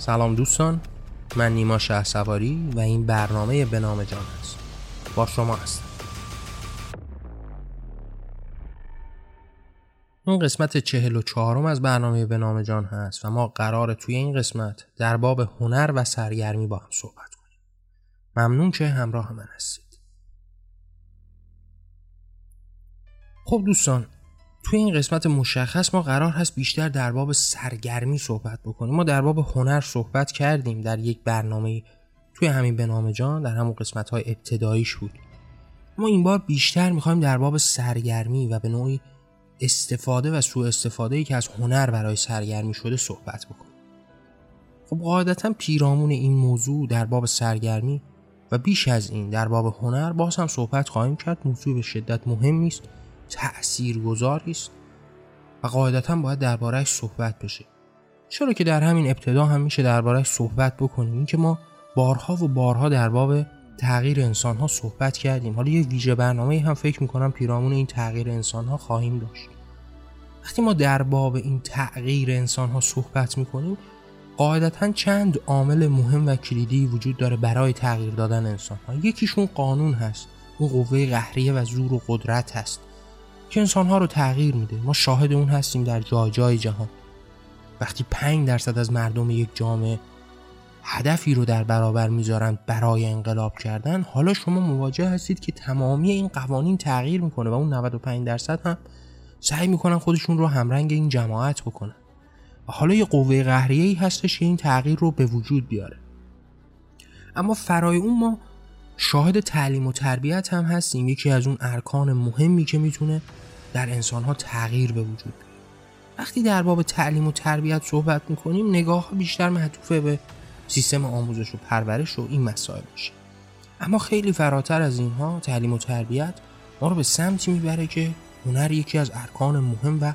سلام دوستان من نیما شه سواری و این برنامه به نام جان است با شما هستم. این قسمت چهل و چهارم از برنامه به نام جان هست و ما قرار توی این قسمت در باب هنر و سرگرمی با هم صحبت کنیم. ممنون که همراه من هستید. خب دوستان توی این قسمت مشخص ما قرار هست بیشتر در باب سرگرمی صحبت بکنیم. ما در باب هنر صحبت کردیم در یک برنامه توی همین به نام جان در همون قسمت های ابتداییش بود. ما این بار بیشتر می‌خوایم در باب سرگرمی و به نوعی استفاده و سوء استفاده ای که از هنر برای سرگرمی شده صحبت بکنیم. خب قاعدتا پیرامون این موضوع در باب سرگرمی و بیش از این در باب هنر باز هم صحبت خواهیم کرد. موضوع به شدت مهمی است. تأثیرگذاری است و قاعدتا باید دربارهش صحبت بشه. چرا که در همین ابتدا هم میشه دربارهش صحبت بکنیم؟ اینکه ما بارها و بارها در باب تغییر انسان ها صحبت کردیم. حالا یه ویژه برنامه هم فکر می‌کنم پیرامون این تغییر انسان ها خواهیم داشت. وقتی ما در باب این تغییر انسان ها صحبت می‌کنیم قاعدتا چند عامل مهم و کلیدی وجود داره برای تغییر دادن انسان ها یکیشون قانون هست. اون قوه قهریه و زور و قدرت هست. که انسانها رو تغییر میده. ما شاهد اون هستیم در جای جای جهان. وقتی 5 درصد از مردم یک جامعه هدفی رو در برابر می‌ذارند برای انقلاب کردن حالا شما مواجه هستید که تمامی این قوانین تغییر می‌کنه و اون 95 درصد هم سعی می‌کنن خودشون رو همرنگ این جماعت بکنن. و حالا یه قوه قهریه هستش که این تغییر رو به وجود بیاره. اما فرای اون ما شاهد تعلیم و تربیت هم هستیم. یکی از اون ارکان مهمی که می‌تونه در انسانها تغییر به وجود وقتی در باب تعلیم و تربیت صحبت می‌کنیم نگاه بیشتر معطوفه به سیستم آموزش و پرورش و این مسائل میشه. اما خیلی فراتر از اینها تعلیم و تربیت ما رو به سمتی می‌بره که هنر یکی از ارکان مهم و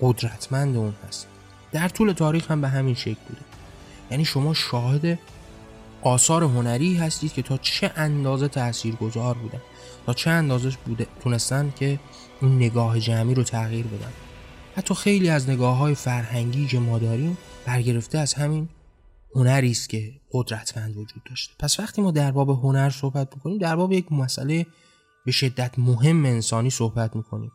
قدرتمند اون هست. در طول تاریخ هم به همین شکل بوده. یعنی شما شاهد آثار هنری هستید که تا چه اندازه تأثیر گذار بودن؟ تا چه اندازه بوده تونستن که اون نگاه جمعی رو تغییر بدن؟ حتی خیلی از نگاه های فرهنگی که ما داریم برگرفته از همین هنری است که قدرتمند وجود داشته. پس وقتی ما در باب هنر صحبت می‌کنیم در باب یک مسئله به شدت مهم انسانی صحبت می‌کنیم.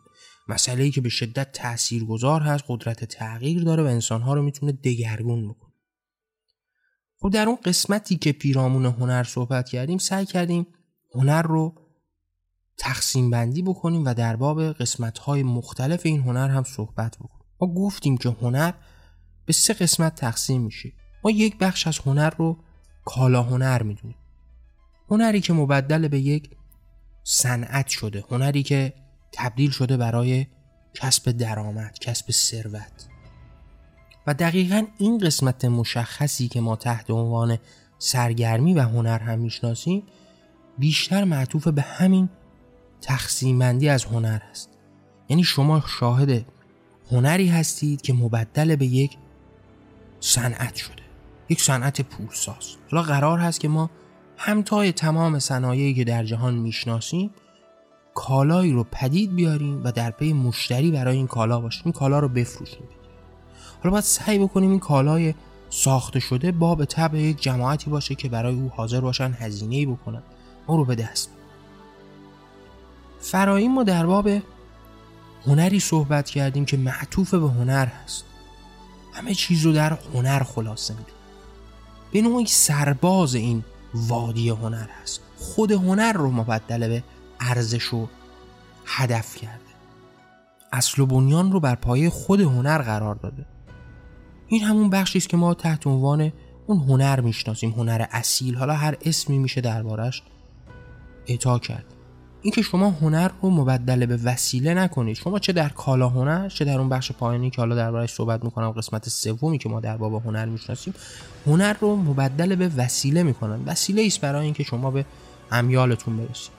مسئله ای که به شدت تاثیرگذار هست قدرت تغییر داره و انسانها رو می‌تونه دگرگون بکنه. خب در اون قسمتی که پیرامون هنر صحبت کردیم سعی کردیم هنر رو تقسیم بندی بکنیم و در باب قسمت های مختلف این هنر هم صحبت بکنیم. ما گفتیم که هنر به سه قسمت تقسیم میشه. ما یک بخش از هنر رو کالا هنر می‌دونیم. هنری که مبدل به یک صنعت شده. هنری که تبدیل شده برای کسب درآمد کسب ثروت. و دقیقا این قسمت مشخصی که ما تحت عنوان سرگرمی و هنر هم می‌شناسیم بیشتر معطوف به همین تقسیم بندی از هنر است. یعنی شما شاهد هنری هستید که مبدل به یک صنعت شده یک صنعت پولساز. حالا قرار هست که ما همتای تمام صنایعی که در جهان می‌شناسیم کالایی رو پدید بیاریم و در پی مشتری برای این کالا باشیم این کالا رو بفروشیم. حالا باید سعی بکنیم این کالای ساخته شده با به طبع یک جماعتی باشه که برای او حاضر باشن هزینه بکنن. اون رو به دست فراییم ما در باب هنری صحبت کردیم که معطوف به هنر هست. همه چیز رو در هنر خلاصه میده به نوعی سرباز این وادی هنر هست. خود هنر رو مبدل به ارزش و هدف کرده. اصل و بنیان رو بر پایه خود هنر قرار داده. این همون بخشی است که ما تحت عنوان اون هنر می‌شناسیم هنر اصیل. حالا هر اسمی میشه دربارش اعطا کرد. اینکه شما هنر رو مبدل به وسیله نکنید. شما چه در کالا هنر چه در اون بخش پایانی که حالا دربارش صحبت می‌کنم قسمت سومی که ما در باب هنر می‌شناسیم هنر رو مبدل به وسیله می‌کنن. وسیله است برای اینکه شما به امیالتون برسید.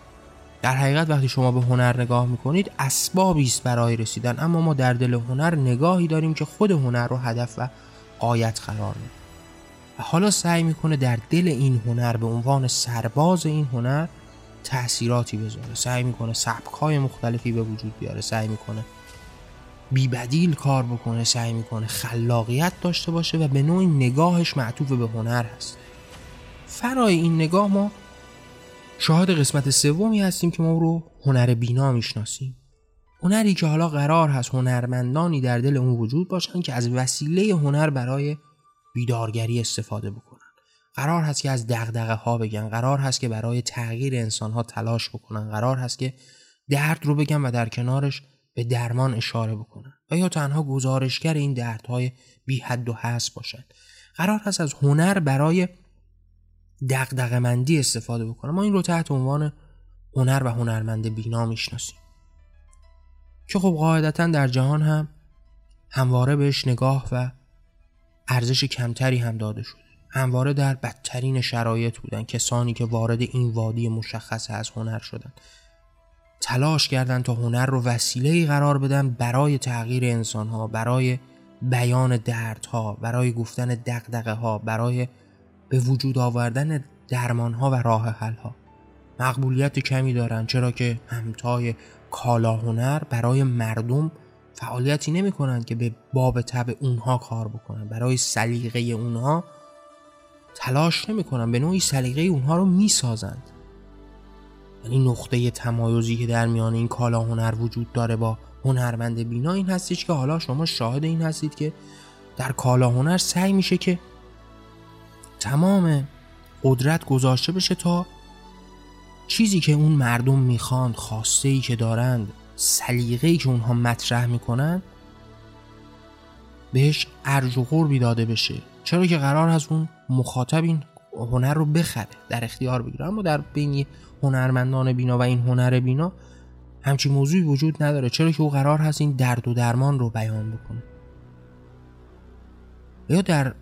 در حقیقت وقتی شما به هنر نگاه می‌کنید اسبابی است برای رسیدن. اما ما در دل هنر نگاهی داریم که خود هنر رو هدف و قایت قرار میده. و حالا سعی می‌کنه در دل این هنر به عنوان سرباز این هنر تأثیراتی بذاره. سعی می‌کنه سبک های مختلفی به وجود بیاره. سعی می‌کنه بیبدیل کار بکنه. سعی می‌کنه خلاقیت داشته باشه و به نوعی نگاهش معطوف به هنر هست. فرای این نگاه ما شاهد قسمت سومی هستیم که ما رو هنر بینا می‌شناسیم. هنری که حالا قرار هست هنرمندانی در دل اون وجود باشن که از وسیله هنر برای بیدارگری استفاده بکنن. قرار هست که از دغدغه ها بگن قرار هست که برای تغییر انسان ها تلاش بکنن قرار هست که درد رو بگن و در کنارش به درمان اشاره بکنن. و یا تنها گزارشگر این دردهای بی حد و حس باشن. قرار هست از هنر برای دغدغه‌مندی استفاده بکنن ما این رو تحت عنوان هنر و هنرمند بینا می‌شناسیم. که خب قاعدتا در جهان هم همواره بهش نگاه و ارزش کمتری هم داده شده همواره در بدترین شرایط بودن. کسانی که وارد این وادی مشخص از هنر شدن. تلاش کردند تا هنر رو وسیله قرار بدن برای تغییر انسان ها برای بیان دردها برای گفتن دقدقه ها برای به وجود آوردن درمان ها و راه حل ها مقبولیت کمی دارن چرا که همتای کالا هنر برای مردم فعالیتی نمی کنند که به باب تب اونها کار بکنن. برای سلیقه اونها تلاش نمی کنن به نوعی سلیقه اونها رو می سازند یعنی نقطه تمایزی که در میان این کالا هنر وجود داره با هنرمند بینا این هستش که حالا شما شاهد این هستید که در کالا هنر سعی میشه که تمام قدرت گذاشته بشه تا چیزی که اون مردم می‌خواند خواسته ای که دارند سلیقه ای که اونها مطرح می‌کنن بهش ارج و قربی داده بشه. چرا که قرار هست اون مخاطب این هنر رو بخره در اختیار بگیره. اما در بین هنرمندان بینا و این هنر بینا همچین موضوعی وجود نداره. چرا که او قرار هست این درد و درمان رو بیان بکنه؟ یا در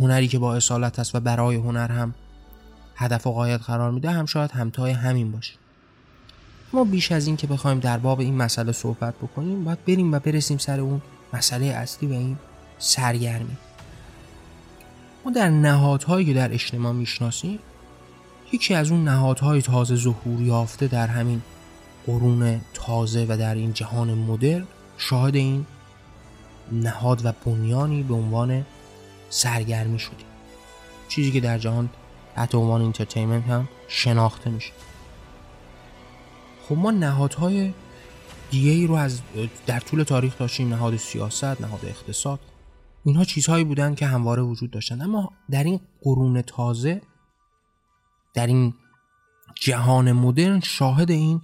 هنری که با اصالت است و برای هنر هم هدف و قایت قرار میده هم شاید همتای همین باشه. ما بیش از این که بخوایم در باب این مسئله صحبت بکنیم باید بریم و برسیم سر اون مسئله اصلی و این سرگرمی. ما در نهادهایی که در اجتماع می‌شناسیم یکی از اون نهادهای تازه ظهور یافته در همین قرون تازه و در این جهان مدرن شاهد این نهاد و بنیانی به عنوان سرگرمی شدیم. چیزی که در جهان تحت عنوان entertainment هم شناخته میشه. خب ما نهادهای دیگه ای رو از در طول تاریخ داشتیم. نهاد سیاست نهاد اقتصاد. اینها چیزهایی بودن که همواره وجود داشتن. اما در این قرون تازه در این جهان مدرن شاهد این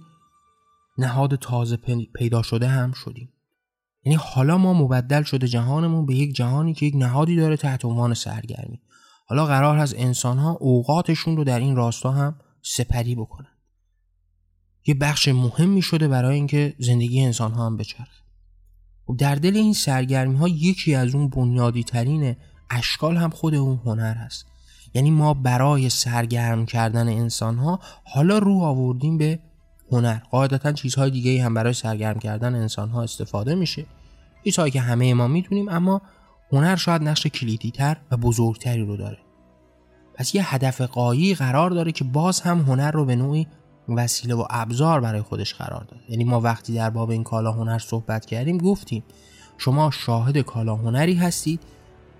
نهاد تازه پیدا شده هم شدیم. یعنی حالا ما مبدل شده جهانمون به یک جهانی که یک نهادی داره تحت عنوان سرگرمی. حالا قرار هست انسانها اوقاتشون رو در این راستا هم سپری بکنن. یه بخش مهمی شده برای اینکه زندگی انسان ها هم بچرخه. و در دل این سرگرمی ها یکی از اون بنیادی ترین اشکال هم خود اون هنر هست. یعنی ما برای سرگرم کردن انسان ها حالا رو آوردیم به هنر. قاعدتا چیزهای دیگه هم برای سرگرم کردن انسان ها استفاده میشه. چیزهایی که همه ما می‌دونیم اما هنر شاید نقش کلیدی تر و بزرگتری رو داره. پس یه هدف قایی قرار داره که باز هم هنر رو به نوعی وسیله و ابزار برای خودش قرار داد یعنی ما وقتی در باب این کالا هنر صحبت کردیم گفتیم شما شاهد کالا هنری هستید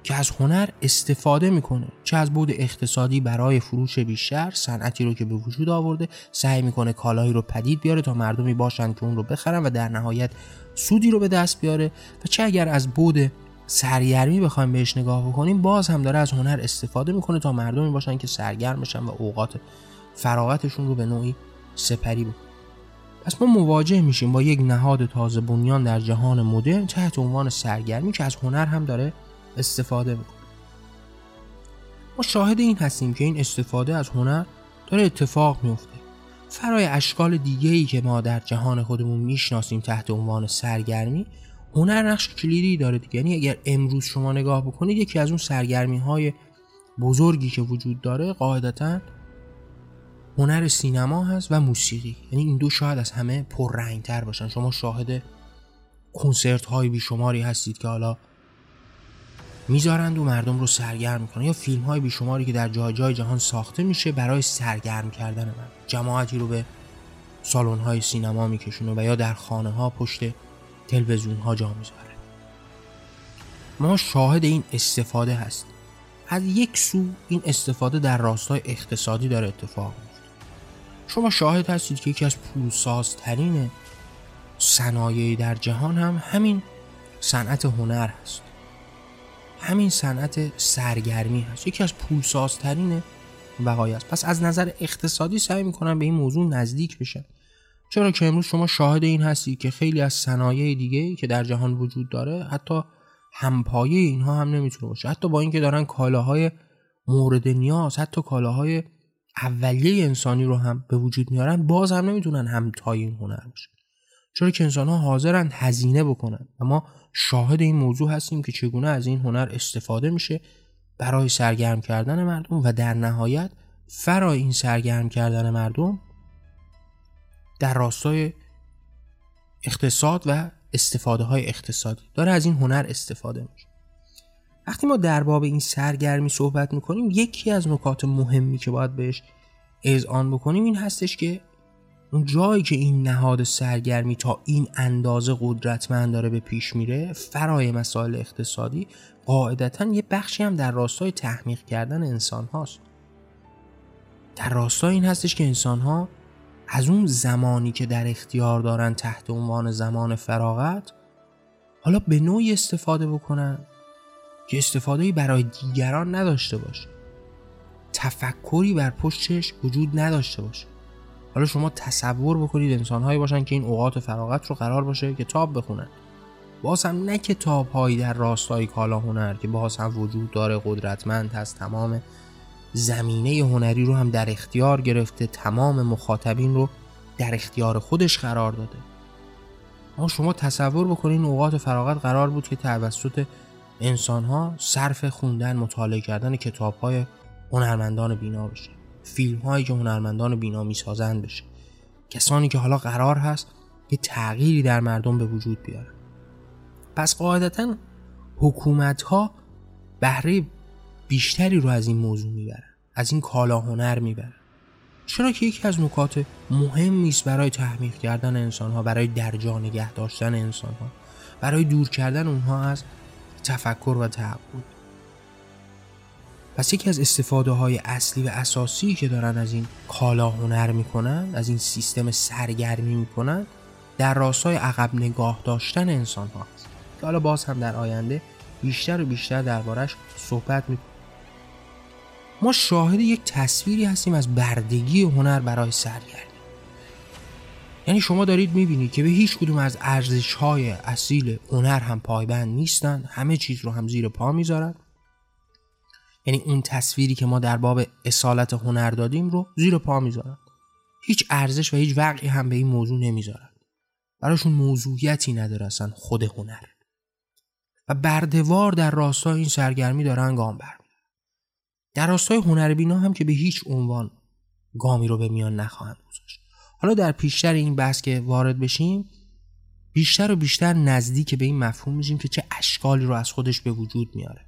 که از هنر استفاده می‌کنه. چه از بود اقتصادی برای فروش بیشتر صنعتی رو که به وجود آورده سعی می‌کنه کالایی رو پدید بیاره تا مردمی باشن که اون رو بخرن و در نهایت سودی رو به دست بیاره. و چه اگر از بود سرگرمی بخوایم بهش نگاه بکنیم باز هم داره از هنر استفاده می‌کنه تا مردمی باشن که سرگرم بشن و اوقات فراغتشون رو به نوعی سپری بود پس ما مواجه میشیم با یک نهاد تازه بنیان در جهان مدرن تحت عنوان سرگرمی که از هنر هم داره استفاده می‌کنه ما شاهد این هستیم که این استفاده از هنر داره اتفاق میفته. فرای اشکال دیگه ای که ما در جهان خودمون می‌شناسیم تحت عنوان سرگرمی هنر نقش کلیدی داره دیگه. یعنی اگر امروز شما نگاه بکنید یکی از اون سرگرمی های بزرگی که وجود داره قاعدتا هنر سینما هست و موسیقی. یعنی این دو شاید از همه تر باشن. شما شاهد کنسرت های بیشماری هستید که حالا می‌ذارند و مردم رو سرگرم می‌کنن. یا فیلم های بیشماری که در جای جای جهان ساخته میشه برای سرگرم کردن من. جماعتی رو به سالن های سینما میکشونه و یا در خانه ها پشت تلویزیون ها جا می‌ذاره. ما شاهد این استفاده هستیم از یک سو این استفاده در راستای اقتصادی داره اتفاق میفته شما شاهد هستید که یکی از پولسازترین صنایعی در جهان هم همین صنعت هنر هست. همین صنعت سرگرمی هست. یکی از پولسازترین وقایع است. پس از نظر اقتصادی سعی می‌کنن به این موضوع نزدیک بشن چرا که امروز شما شاهد این هستی که خیلی از صنایع دیگه که در جهان وجود داره حتی همپایه اینها هم نمی‌تونه باشه. حتی با اینکه دارن کالاهای مورد نیاز حتی کالاهای اولیه انسانی رو هم به وجود میارن باز هم نمی‌تونن همتای این هنر باشه چرا که انسان ها حاضرن هزینه بکنن؟ اما شاهد این موضوع هستیم که چگونه از این هنر استفاده میشه برای سرگرم کردن مردم و در نهایت فرای این سرگرم کردن مردم در راستای اقتصاد و استفاده های اقتصادی. داره از این هنر استفاده میشه. وقتی ما در باب این سرگرمی صحبت می‌کنیم یکی از نکات مهمی که باید بهش اذعان بکنیم این هستش که اون جایی که این نهاد سرگرمی تا این اندازه قدرتمند داره به پیش میره فرای مسائل اقتصادی قاعدتا یه بخشی هم در راستای تحمیق کردن انسان هاست. در راستای این هستش که انسان ها از اون زمانی که در اختیار دارن تحت عنوان زمان فراغت حالا به نوعی استفاده بکنن که استفاده برای دیگران نداشته باشه. تفکری بر پشتش وجود نداشته باشه. حالا شما تصور بکنید انسانهایی باشن که این اوقات فراغت رو قرار باشه کتاب بخونن. باز هم نه کتاب هایی در راستای کالا هنر که باز هم وجود داره قدرتمند هست تمام زمینه هنری رو هم در اختیار گرفته تمام مخاطبین رو در اختیار خودش قرار داده. ما شما تصور بکنین اوقات فراغت قرار بود که توسط انسان ها صرف خوندن مطالعه کردن کتاب های هنرمندان بینا بشه. فیلم هایی که هنرمندان بینا می سازند بشه. کسانی که حالا قرار هست یه تغییری در مردم به وجود بیارن. پس قاعدتا حکومت ها بهره بیشتری رو از این موضوع می‌برن از این کالا هنر می‌برن. چرا که یکی از نکات مهمی است برای تحمیق کردن انسان ها برای درجا نگه داشتن انسان ها برای دور کردن اونها از تفکر و تعبد. پس یکی از استفاده های اصلی و اساسی که دارن از این کالا هنر می‌کنن از این سیستم سرگرمی می‌کنن در راستای عقب نگاه داشتن انسان ها که حالا باز هم در آینده بیشتر و بیشتر دربارش صحبت می‌کنیم. ما شاهد یک تصویری هستیم از بردگی هنر برای سرگرمی. یعنی شما دارید می‌بینید که به هیچ کدوم از ارزش های اصیل هنر هم پایبند نیستن همه چیز رو هم زیر پا می‌ذارن. یعنی اون تصویری که ما در باب اصالت هنر دادیم رو زیر پا می‌ذارن. هیچ ارزش و هیچ وقعی هم به این موضوع نمی‌ذارن. براشون موضوعیتی نداره اصلا خود هنر. و بردوار در راستای این سرگرمی دارن گام بر در راستای هنربینا هم که به هیچ عنوان گامی رو به میان نخواهند گذاشت. حالا در پیشتر این بحث که وارد بشیم بیشتر و بیشتر نزدیک به این مفهوم میشیم که چه اشکالی رو از خودش به وجود میاره.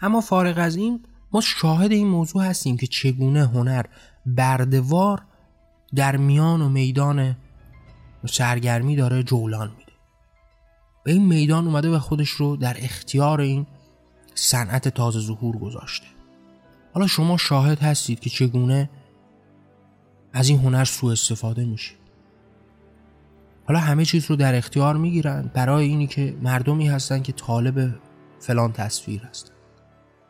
اما فارغ از این ما شاهد این موضوع هستیم که چگونه هنر بردوار در میان و میدان سرگرمی داره جولان میده. به این میدان اومده و خودش رو در اختیار این صنعت تازه ظهور گذاشته. حالا شما شاهد هستید که چگونه از این هنر سوء استفاده میشه. حالا همه چیز رو در اختیار می‌گیرن. برای اینی که مردمی هستن که طالب فلان تصویر هستن.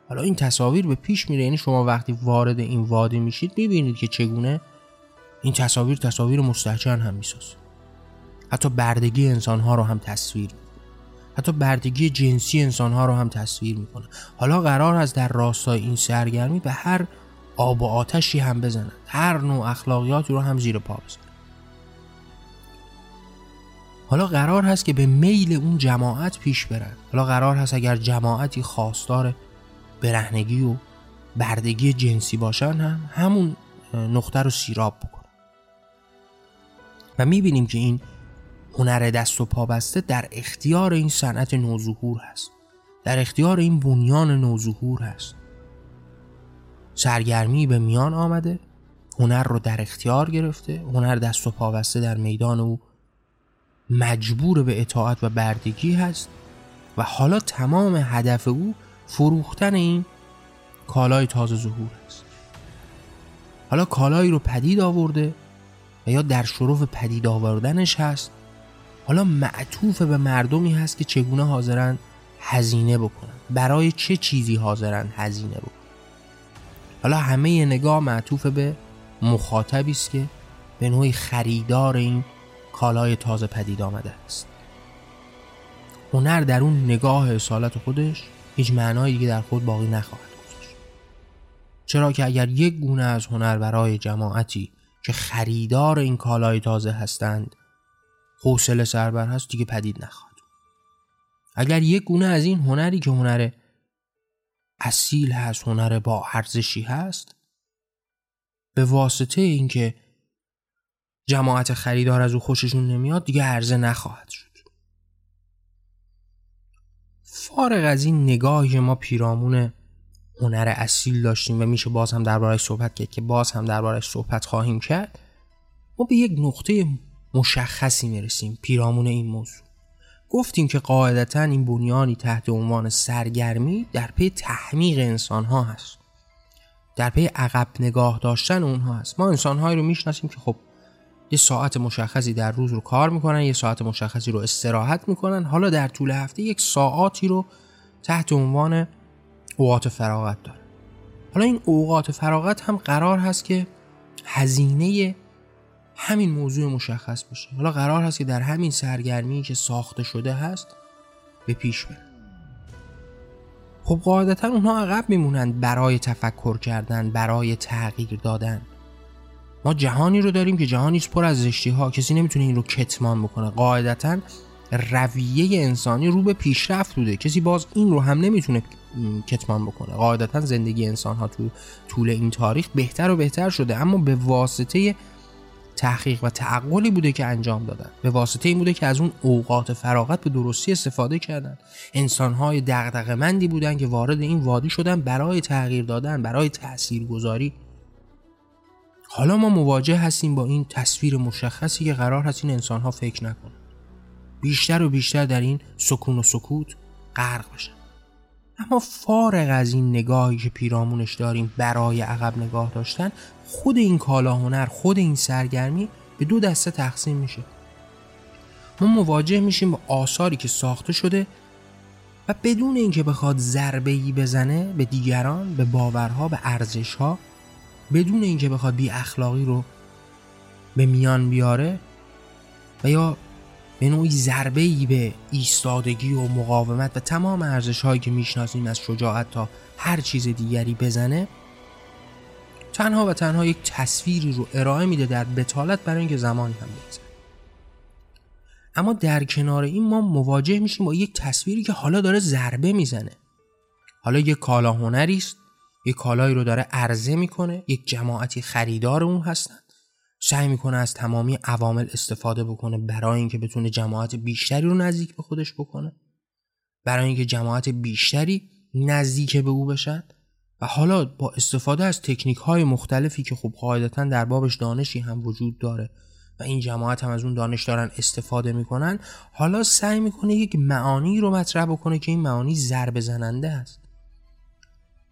حالا این تصاویر به پیش میره یعنی شما وقتی وارد این وادی میشید می‌بینید که چگونه این تصاویر تصاویر مستحجن هم می‌سازه. حتی بردگی انسان ها رو هم تصویر حتی بردگی جنسی انسان ها رو هم تصویر می‌کنه. حالا قرار است در راستای این سرگرمی به هر آب و آتشی هم بزنند. هر نوع اخلاقیاتی رو هم زیر پا بزنند. حالا قرار هست که به میل اون جماعت پیش برن. حالا قرار هست اگر جماعتی خواستار برهنگی و بردگی جنسی باشن هم همون نقطه رو سیراب بکنن. و می‌بینیم که این هنر دست و پا بسته در اختیار این صنعت نوظهور هست. در اختیار این بنیان نوظهور هست. سرگرمی به میان آمده هنر رو در اختیار گرفته هنر دست و پا بسته در میدان او مجبور به اطاعت و بردگی هست و حالا تمام هدف او فروختن این کالای تازه ظهور است. حالا کالایی رو پدید آورده و یا در شروع پدید آوردنش هست حالا معطوف به مردمی هست که چگونه حاضرن هزینه بکنن؟ برای چه چیزی حاضرن هزینه بکنن؟ حالا همه نگاه معطوف به مخاطبی است که به نوعی خریدار این کالای تازه پدید آمده است. هنر در اون نگاه اصالت خودش هیچ معنای دیگه در خود باقی نخواهد گذاشت. چرا که اگر یک گونه از هنر برای جماعتی که خریدار این کالای تازه هستند حوصله سربر هست دیگه پدید نخواهد اگر یک گونه از این هنری که هنر اصیل هست هنر با ارزشی هست به واسطه اینکه جماعت خریدار از او خوششون نمیاد دیگه عرضه نخواهد شد. فارغ از این نگاهی ما پیرامون هنر اصیل داشتیم و میشه باز هم دربارش صحبت کرد که باز هم دربارش صحبت خواهیم کرد ما به یک نقطه مشخصی می‌رسیم پیرامون این موضوع. گفتیم که قاعدتا این بنیانی تحت عنوان سرگرمی در پی تحمیق انسان ها هست. در پی عقب نگاه داشتن اونها هست. ما انسان رو می‌شناسیم که خب یه ساعت مشخصی در روز رو کار می‌کنن یه ساعت مشخصی رو استراحت می‌کنن. حالا در طول هفته یک ساعاتی رو تحت عنوان اوقات فراغت داره حالا این اوقات فراغت هم قرار هست که هزینه همین موضوع مشخص بشه. حالا قرار هست که در همین سرگرمی که ساخته شده هست به پیش بره. خب قاعدتا اونها عقب میمونند برای تفکر کردن برای تغییر دادن. ما جهانی رو داریم که جهانی پر از زشتی ها کسی نمی‌تونه این رو کتمان بکنه. قاعدتا رویه انسانی رو به پیشرفت بوده. کسی باز این رو هم نمی‌تونه کتمان بکنه. قاعدتا زندگی انسان ها تو طول این تاریخ بهتر و بهتر شده. اما به واسطه تحقیق و تعقلی بوده که انجام دادن. به واسطه این بوده که از اون اوقات فراغت به درستی استفاده کردن. انسانهای دغدغه‌مندی بودن که وارد این وادی شدن برای تغییر دادن برای تاثیرگذاری حالا ما مواجه هستیم با این تصویر مشخصی که قرار هست این انسانها فکر نکنن. بیشتر و بیشتر در این سکون و سکوت غرق بشن. اما فارغ از این نگاهی که پیرامونش داریم برای عقب نگاه داشتن خود این کالا هنر خود این سرگرمی به دو دسته تقسیم میشه. ما مواجه میشیم با آثاری که ساخته شده و بدون اینکه بخواد ضربه ای بزنه به دیگران به باورها به ارزشها بدون اینکه بخواد بی اخلاقی رو به میان بیاره و یا به نوعی ضربه ای به ایستادگی و مقاومت و تمام ارزش هایی که می‌شناسیم از شجاعت تا هر چیز دیگری بزنه تنها و تنها یک تصویری رو ارائه میده در بتالت برای اینکه زمانی هم بگذره. اما در کنار این ما مواجه میشیم با یک تصویری که حالا داره ضربه می‌زنه. حالا یک کالا هنری است. یک کالایی رو داره عرضه می‌کنه یک جماعتی خریدار اون هستن. سعی می‌کنه از تمامی عوامل استفاده بکنه برای اینکه بتونه جماعت بیشتری رو نزدیک به خودش بکنه برای اینکه جماعت بیشتری نزدیک به او بشن. و حالا با استفاده از تکنیک های مختلفی که خب قاعدتا در بابش دانشی هم وجود داره و این جماعت هم از اون دانش دارن استفاده می‌کنن حالا سعی می‌کنه یک معانی رو مطرح بکنه که این معانی ضربه زننده است.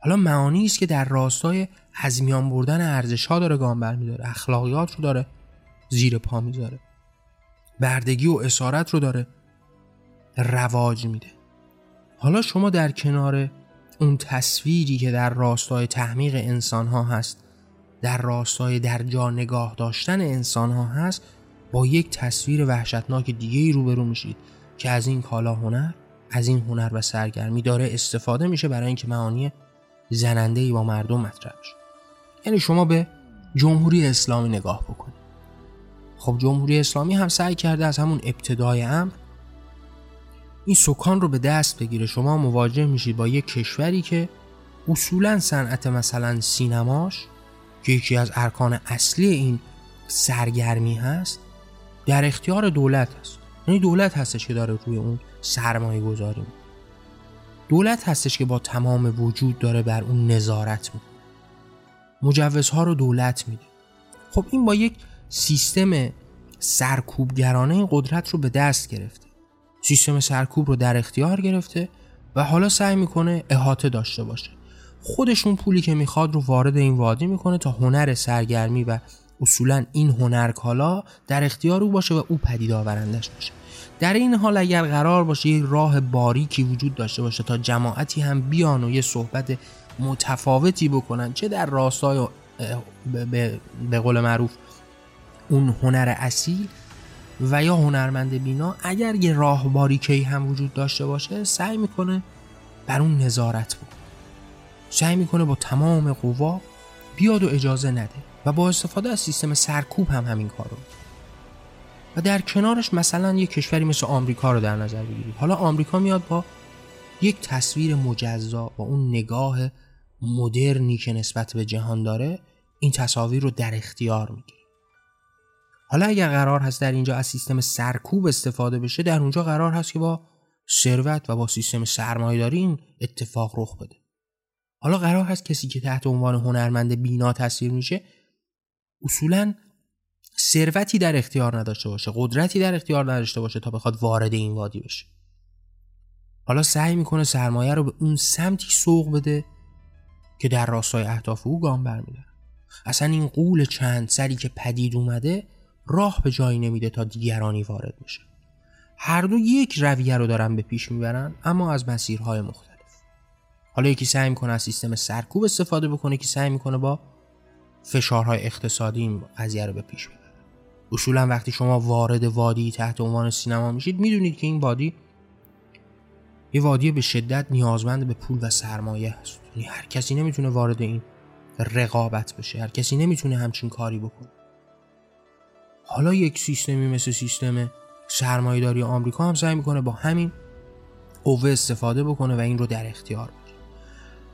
حالا معانی است که در راستای از میان بردن ارزش ها داره گام برمیداره اخلاقیات رو داره زیر پا می‌ذاره. بردگی و اسارت رو داره رواج میده. حالا شما در کنار اون تصویری که در راستای تحمیق انسان ها هست در راستای در جا نگاه داشتن انسان ها هست با یک تصویر وحشتناک دیگه ای روبرو میشید که از این کالا هنر از این هنر و سرگرمی داره استفاده میشه برای اینکه معانی زننده ای با مردم مطرح بشه یعنی شما به جمهوری اسلامی نگاه بکنید. خب جمهوری اسلامی هم سعی کرده از همون ابتدای امر این سکان رو به دست بگیره. شما مواجه میشید با یک کشوری که اصولا صنعت مثلا سینماش که یکی از ارکان اصلی این سرگرمی هست در اختیار دولت هست. یعنی دولت هستش که داره روی اون سرمایه گذاری دولت هستش که با تمام وجود داره بر اون نظارت می‌کنه. مجوزها رو دولت میده. خب این با یک سیستم سرکوبگرانه این قدرت رو به دست گرفته. سیستم سرکوب رو در اختیار گرفته و حالا سعی می‌کنه احاطه داشته باشه. خودشون پولی که می‌خواد رو وارد این وادی می‌کنه تا هنر سرگرمی و اصولا این هنر کالا در اختیار او باشه و او پدید آورندش باشه. در این حال اگر قرار باشه یک راه باریکی وجود داشته باشه تا جماعتی هم بیان و یه صحبت متفاوتی بکنن چه در راستای به قول معروف اون هنر اصیل و یا هنرمند بینا اگر یه راه باریکی هم وجود داشته باشه سعی می‌کنه بر اون نظارت بکنه. سعی می‌کنه با تمام قوا بیاد و اجازه نده و با استفاده از سیستم سرکوب هم همین کار رو و در کنارش مثلا یک کشوری مثل آمریکا رو در نظر بگیرید. حالا آمریکا میاد با یک تصویر مجزا با اون نگاه مدرنی که نسبت به جهان داره این تصاویر رو در اختیار می‌گیره. حالا اگر قرار هست در اینجا از سیستم سرکوب استفاده بشه در اونجا قرار هست که با ثروت و با سیستم سرمایه‌داری این اتفاق رخ بده. حالا قرار هست کسی که تحت عنوان هنرمند بینا تصویر میشه اصولا ثروتی در اختیار نداشته باشه قدرتی در اختیار نداشته باشه تا بخواد وارد این وادی بشه. حالا سعی می‌کنه سرمایه رو به اون سمتی سوق بده که در راستای اهداف او گام برمیداره. اصلا این قول چند سری که پدید اومده راه به جایی نمیده تا دیگرانی وارد بشه. هر دو یک رویه رو دارن به پیش می‌برن اما از مسیرهای مختلف. حالا یکی سعی می‌کنه از سیستم سرکوب استفاده بکنه که سعی می‌کنه با فشارهای اقتصادی این قضیه رو به پیش ببره اصولا وقتی شما وارد وادی تحت عنوان سینما میشید می‌دونید که این وادی یه وادی به شدت نیازمند به پول و سرمایه هست. یعنی هر کسی نمی‌تونه وارد این رقابت بشه. هر کسی نمی‌تونه همچین کاری بکنه. حالا یک سیستمی مثل سیستم سرمایهداری آمریکا هم سعی می‌کنه با همین قوه استفاده بکنه و این رو در اختیار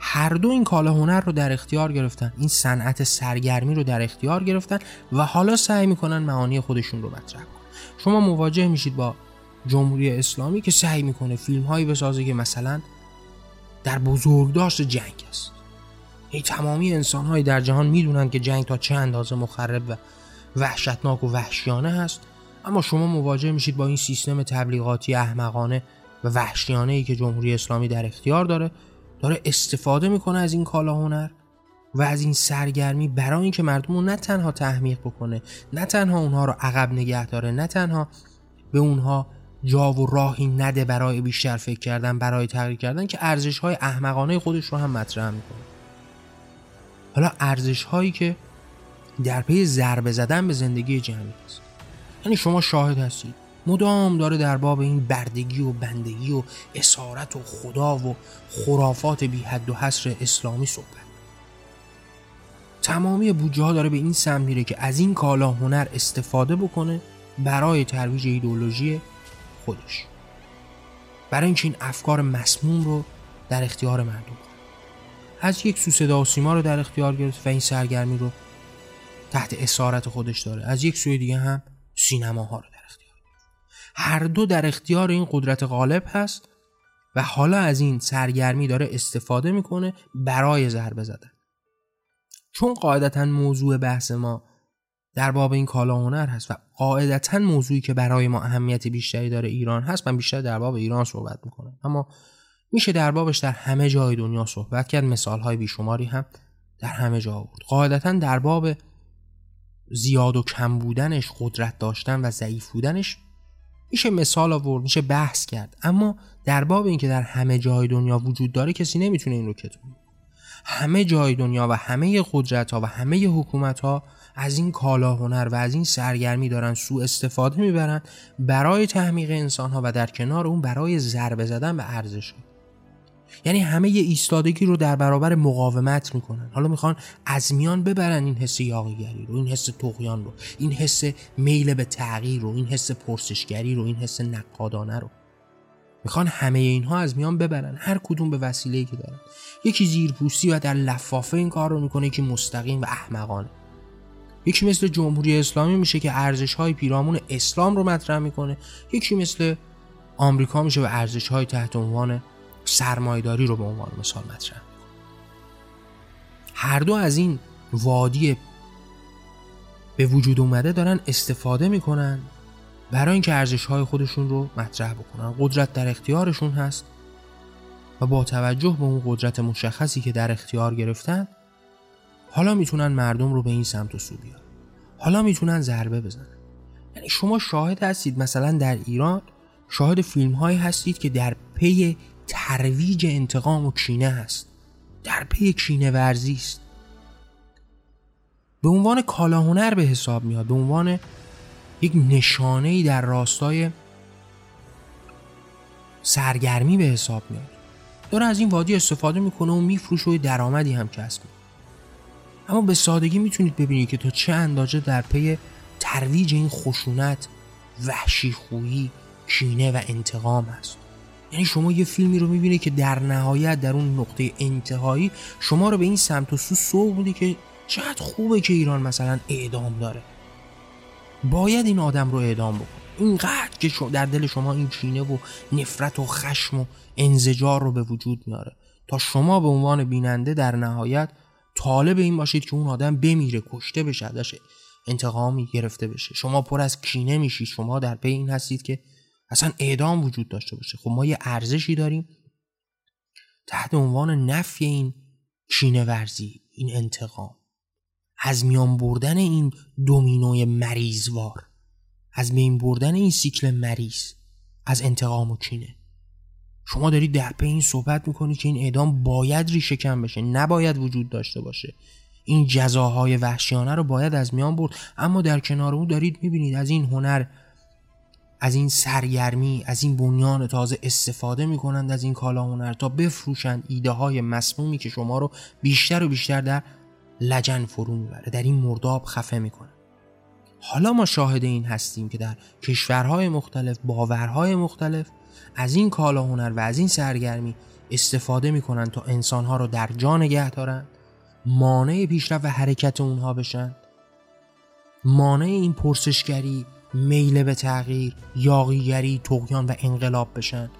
هر دو این کالا هنر رو در اختیار گرفتن این صنعت سرگرمی رو در اختیار گرفتن و حالا سعی می‌کنن معانی خودشون رو مطرح کنن. شما مواجه میشید با جمهوری اسلامی که سعی می‌کنه فیلم هایی بسازه که مثلا در بزرگداشت جنگ است. ای تمامی انسان در جهان می‌دونن که جنگ تا چه اندازه مخرب و وحشتناک و وحشیانه هست اما شما مواجه میشید با این سیستم تبلیغاتی احمقانه و وحشیانه ای که جمهوری اسلامی در اختیار داره داره استفاده می‌کنه از این کالا هنر و از این سرگرمی برای اینکه مردم رو نه تنها تحمیق بکنه نه تنها اونها رو عقب نگه داره نه تنها به اونها جا و راهی نده برای بیشتر فکر کردن برای تغییر کردن که ارزش های احمقانه خودش رو هم مطرح می‌کنه. حالا ارزش هایی که در پی ضربه زدن به زندگی جمعی است یعنی شما شاهد هستید. مدام داره در باب این بردگی و بندگی و اسارت و خدا و خرافات بی حد و حصر اسلامی صحبت. تمامی بودجه ها داره به این سمت میره که از این کالا هنر استفاده بکنه برای ترویج ایدولوژی خودش. برای اینکه این افکار مسموم رو در اختیار مردم کنه. از یک سو صدا و سیما رو در اختیار گرفت و این سرگرمی رو تحت اسارت خودش داره. از یک سوی دیگه هم سینماها رو. در اختیار هر دو در اختیار این قدرت غالب هست و حالا از این سرگرمی داره استفاده می‌کنه برای ضربه زدن. چون قاعدتا موضوع بحث ما در باب این کالا هنر هست و قاعدتا موضوعی که برای ما اهمیت بیشتری داره ایران هست من بیشتر در باب ایران صحبت می‌کنم. اما میشه در بابش در همه جای دنیا صحبت کرد مثال های بیشماری هم در همه جا آورد قاعدتا در باب زیاد و کم بودنش قدرت داشتن و ضعیف بودنش میشه مثال آورد میشه بحث کرد. اما در باب اینکه در همه جای دنیا وجود داره کسی نمی‌تونه این رو کتون همه جای دنیا و همه قدرت ها و همه حکومت ها از این کالا هنر و از این سرگرمی دارن سوء استفاده می‌برن برای تحمیق انسان ها و در کنار اون برای ضربه زدن به ارزش یعنی همه ایستادگی رو در برابر مقاومت می‌کنن. حالا می‌خوان از میان ببرن این حس یاقیگری رو این حس تقیان رو این حس میل به تغییر رو این حس پرسشگری رو این حس نقادانه رو. می‌خوان همه اینها از میان ببرن. هر کدوم به وسیله که دارن. یکی زیرپوستی و در لفافه این کار رو می‌کنه که مستقیم و احمقانه. یکی مثل جمهوری اسلامی میشه که ارزش های پیرامون اسلام رو مطرح می‌کنه. یکی مثل آمریکا میشه و ارزش های تحت عنوان سرمایداری رو به عنوان مثال مطرح. هر دو از این وادی به وجود اومده دارن استفاده می‌کنن برای اینکه ارزش های خودشون رو مطرح بکنن. قدرت در اختیارشون هست و با توجه به اون قدرت مشخصی که در اختیار گرفتن حالا می‌تونن مردم رو به این سمت و سو بیارن. حالا می‌تونن ضربه بزنن. یعنی شما شاهد هستید مثلا در ایران شاهد فیلم هایی هستید که در پی ترویج انتقام و کینه هست در پی کینه ورزی است. به عنوان کالا هنر به حساب میاد به عنوان یک نشانه ای در راستای سرگرمی به حساب میاد. داره از این وادی استفاده می‌کنه و میفروشه و درآمدی هم کسب می‌کنه. اما به سادگی می‌تونید ببینید که تا چه اندازه در پی ترویج این خشونت وحشی خویی کینه و انتقام است. یعنی شما یه فیلمی رو می‌بینید که در نهایت در اون نقطه انتهایی شما رو به این سمت و سو سوق میده که چقدر خوبه که ایران مثلا اعدام داره. باید این آدم رو اعدام بکن اینقدر که در دل شما این کینه و نفرت و خشم و انزجار رو به وجود میاره. تا شما به عنوان بیننده در نهایت طالب این باشید که اون آدم بمیره کشته بشه ازش انتقامی گرفته بشه. شما پر از کینه میشید. شما در پی این هستید که اصلا اعدام وجود داشته باشه. خب ما یه ارزشی داریم تحت عنوان نفی این کینه ورزی این انتقام. از میان بردن این دومینوی مریضوار از میان بردن این سیکل مریض از انتقام و کینه شما دارید در پی این صحبت می‌کنید که این اعدام باید ریشه کم بشه نباید وجود داشته باشه. این جزاهای وحشیانه رو باید از میان برد. اما در کنار او دارید می‌بینید از این هنر از این سرگرمی از این بنیان تازه استفاده می‌کنند از این کالا هنر تا بفروشند ایده های مسمومی که شما رو بیشتر و بیشتر در لجن فرو می‌بره در این مرداب خفه می‌کنه. حالا ما شاهد این هستیم که در کشورهای مختلف باورهای مختلف از این کالا هنر و از این سرگرمی استفاده می‌کنن تا انسانها رو در جا نگه دارن مانع پیشرفت و حرکت اونها بشن. مانع این پرسشگری میل به تغییر یاقیگری تقیان و انقلاب بشن.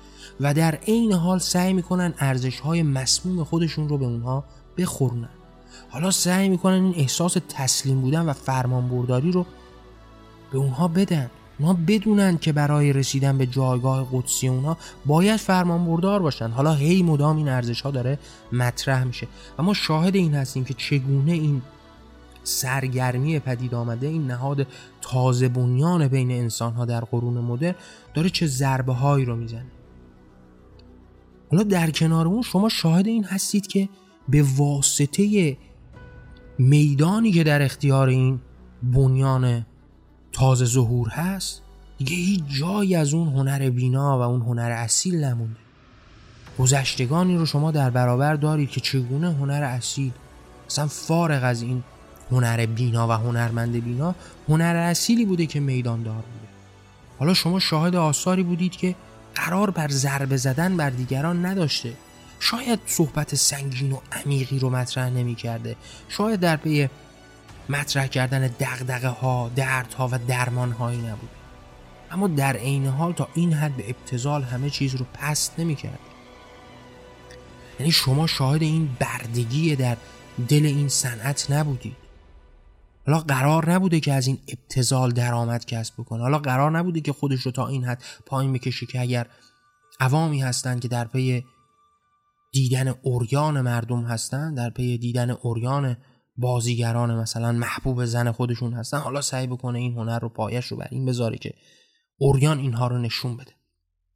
و در عین حال سعی می‌کنن ارزش های مسموم خودشون رو به اونها بخورنن. حالا سعی می‌کنن این احساس تسلیم بودن و فرمانبرداری رو به اونها بدن. اونها بدونن که برای رسیدن به جایگاه قدسی اونها باید فرمان بردار باشن. حالا هی مدام این ارزش ها داره مطرح میشه. و ما شاهد این هستیم که چگونه این سرگرمی پدید آمده این نهاد تازه بنیان بین انسان ها در قرون مدرن داره چه ضربه هایی رو می‌زنه. حالا در کنار اون شما شاهد این هستید که به واسطه میدانی که در اختیار این بنیان تازه ظهور هست دیگه هیچ جایی از اون هنر بینا و اون هنر اصیل نمونده. گذشتگانی رو شما در برابر دارید که چگونه هنر اصیل اصلا فارغ از این هنر بینا و هنرمند بینا هنر اصیلی بوده که میدان دار بوده. حالا شما شاهد آثاری بودید که قرار بر ضربه زدن بر دیگران نداشته. شاید صحبت سنگین و عمیقی رو مطرح نمی کرده شاید در پی مطرح کردن دغدغه ها دردها و درمان هایی نبود اما در عین حال تا این حد به ابتزال همه چیز رو پست نمی کرد یعنی شما شاهد این بردگی در دل این صنعت نبودید. حالا قرار نبوده که از این ابتزال درآمد کسب بکنه. حالا قرار نبوده که خودش رو تا این حد پایین بکشه که اگر عوامی هستند که در پی دیدن اوریان مردم هستند در پی دیدن اوریان بازیگران مثلا محبوب زن خودشون هستن حالا سعی بکنه این هنر رو پایش رو بر این بذاره که اوریان اینها رو نشون بده.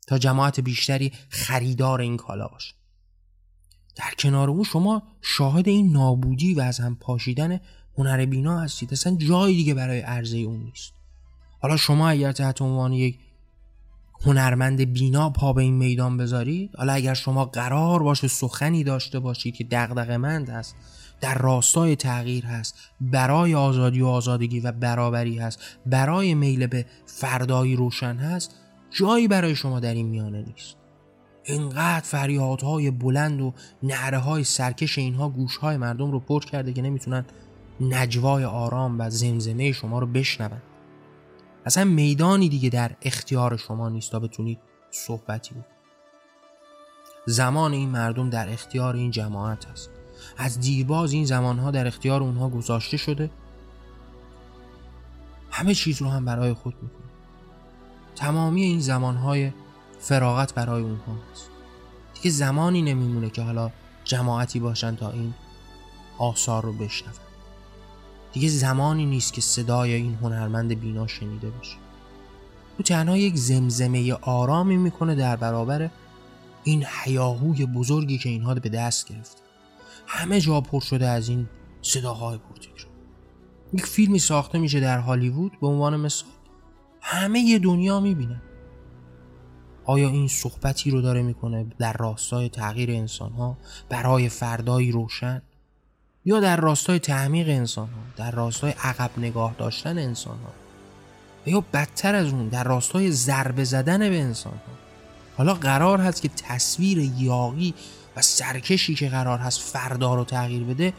تا جماعت بیشتری خریدار این کالا باشه. در کنار اون شما شاهد این نابودی و از هم پاشیدن هنر بینا هستید. اصلا جای دیگه برای عرضه اون نیست. حالا شما اگر تحت عنوان یک هنرمند بینا پا به این میدان بذارید حالا اگر شما قرار باشه سخنی داشته باشید که دغدغه‌مند هست در راستای تغییر هست برای آزادی و آزادگی و برابری هست برای میل به فردایی روشن هست جایی برای شما در این میانه نیست. اینقدر فریادهای بلند و نعره های سرکش اینها گوشهای مردم رو پر کرده که نمی‌تونن نجوای آرام و زمزمه شما رو بشنون. اصلا میدانی دیگه در اختیار شما نیست تا بتونید صحبتی بود زمان این مردم در اختیار این جماعت است. از دیرباز این زمانها در اختیار اونها گذاشته شده. همه چیز رو هم برای خود می‌کنه. تمامی این زمانهای فراغت برای اونها هست. دیگه زمانی نمیمونه که حالا جماعتی باشن تا این آثار رو بشنون. دیگه زمانی نیست که صدای این هنرمند بینا شنیده بشه او تنها یک زمزمه آرامی می‌کنه در برابر این حیاهوی بزرگی که اینها به دست گرفت همه جا پر شده از این صداهای پرتکرار یک فیلمی ساخته میشه در هالیوود به عنوان مثال. همه یه دنیا می‌بینن آیا این صحبتی رو داره می‌کنه در راستای تغییر انسان ها برای فردایی روشن؟ یا در راستای تعمیق انسان ها در راستای عقب نگاه داشتن انسان ها یا بدتر از اون در راستای ضربه زدن به انسان ها حالا قرار هست که تصویر یاقی و سرکشی که قرار هست فردا رو تغییر بده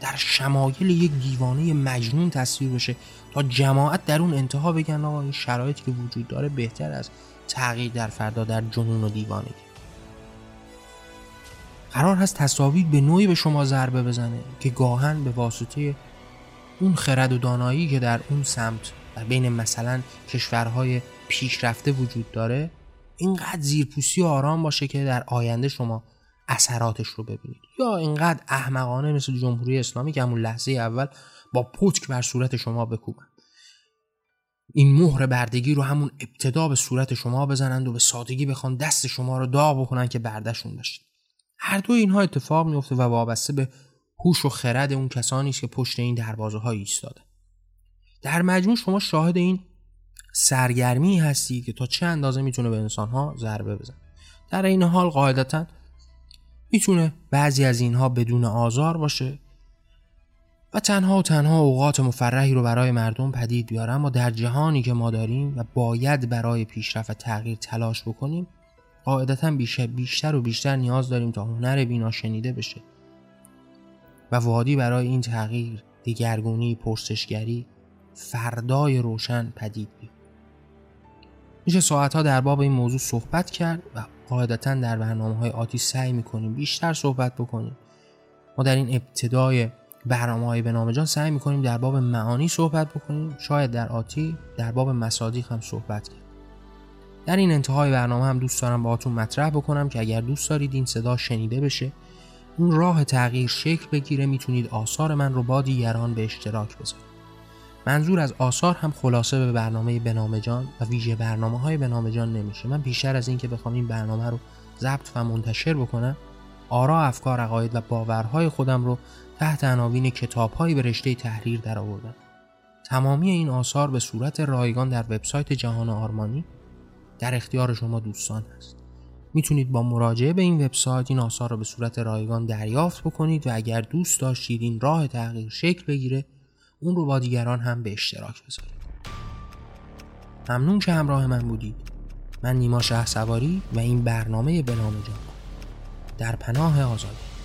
در شمایل یک دیوانه مجنون تصویر بشه تا جماعت در اون انتها بگن آقا این شرایطی که وجود داره بهتر از تغییر در فردا در جنون و دیوانگی. قرار هست تصاویر به نوعی به شما ضربه بزنه که گاهن به واسطه اون خرد و دانایی که در اون سمت در بین مثلا کشورهای پیشرفته وجود داره اینقدر زیرپوسی و آرام باشه که در آینده شما اثراتش رو ببینید. یا اینقدر احمقانه مثل جمهوری اسلامی که همون لحظه اول با پتک بر صورت شما بکوبن این مهر بردگی رو همون ابتدا به صورت شما بزنند و به سادگی بخوان دست شما رو داغ بکنن که بردشون بشید. هر دو اینها اتفاق میفته و وابسته به هوش و خرد اون کسانی که پشت این دروازه ها ایستاده. در مجموع شما شاهد این سرگرمی هستید که تا چه اندازه می‌تونه به انسان ها ضربه بزنه. در این حال قاعدتا می‌تونه بعضی از اینها بدون آزار باشه و تنها و تنها اوقات مفرحی رو برای مردم پدید بیاره اما در جهانی که ما داریم و باید برای پیشرفت تغییر تلاش بکنیم قاعدتا بیشتر, بیشتر و بیشتر نیاز داریم تا هنر بینا شنیده بشه. و وادی برای این تغییر دیگرگونی پرسشگری فردای روشن پدید بیاد میشه ساعتها در باب این موضوع صحبت کرد و قاعدتا در برنامه های آتی سعی می‌کنیم بیشتر صحبت بکنیم. ما در این ابتدای برنامه های به نام جان سعی می‌کنیم در باب معانی صحبت بکنیم. شاید در آتی در باب مصادیق هم صحبت کنیم. در این انتهای برنامه هم دوست دارم باهاتون مطرح بکنم که اگر دوست دارید این صدا شنیده بشه اون راه تغییر شکل بگیره می‌تونید آثار من رو با دیگران به اشتراک بذارید. منظور از آثار هم خلاصه به برنامه بنام جان و ویژه برنامه های بنام جان نمیشه. من بیشتر از اینکه بخوام این برنامه رو ضبط و منتشر بکنم آرا افکار عقاید و باورهای خودم رو تحت عناوین کتابهایی به رشته تحریر درآوردم. تمامی این آثار به صورت رایگان در وبسایت جهان آرمانی در اختیار شما دوستان هست. می‌تونید با مراجعه به این وبسایت این آثار رو به صورت رایگان دریافت بکنید و اگر دوست داشتید این راه تغییر شکل بگیره اون رو با دیگران هم به اشتراک بذارید. ممنون که همراه من بودید. من نیما شه سواری و این برنامه به نام در پناه آزادی.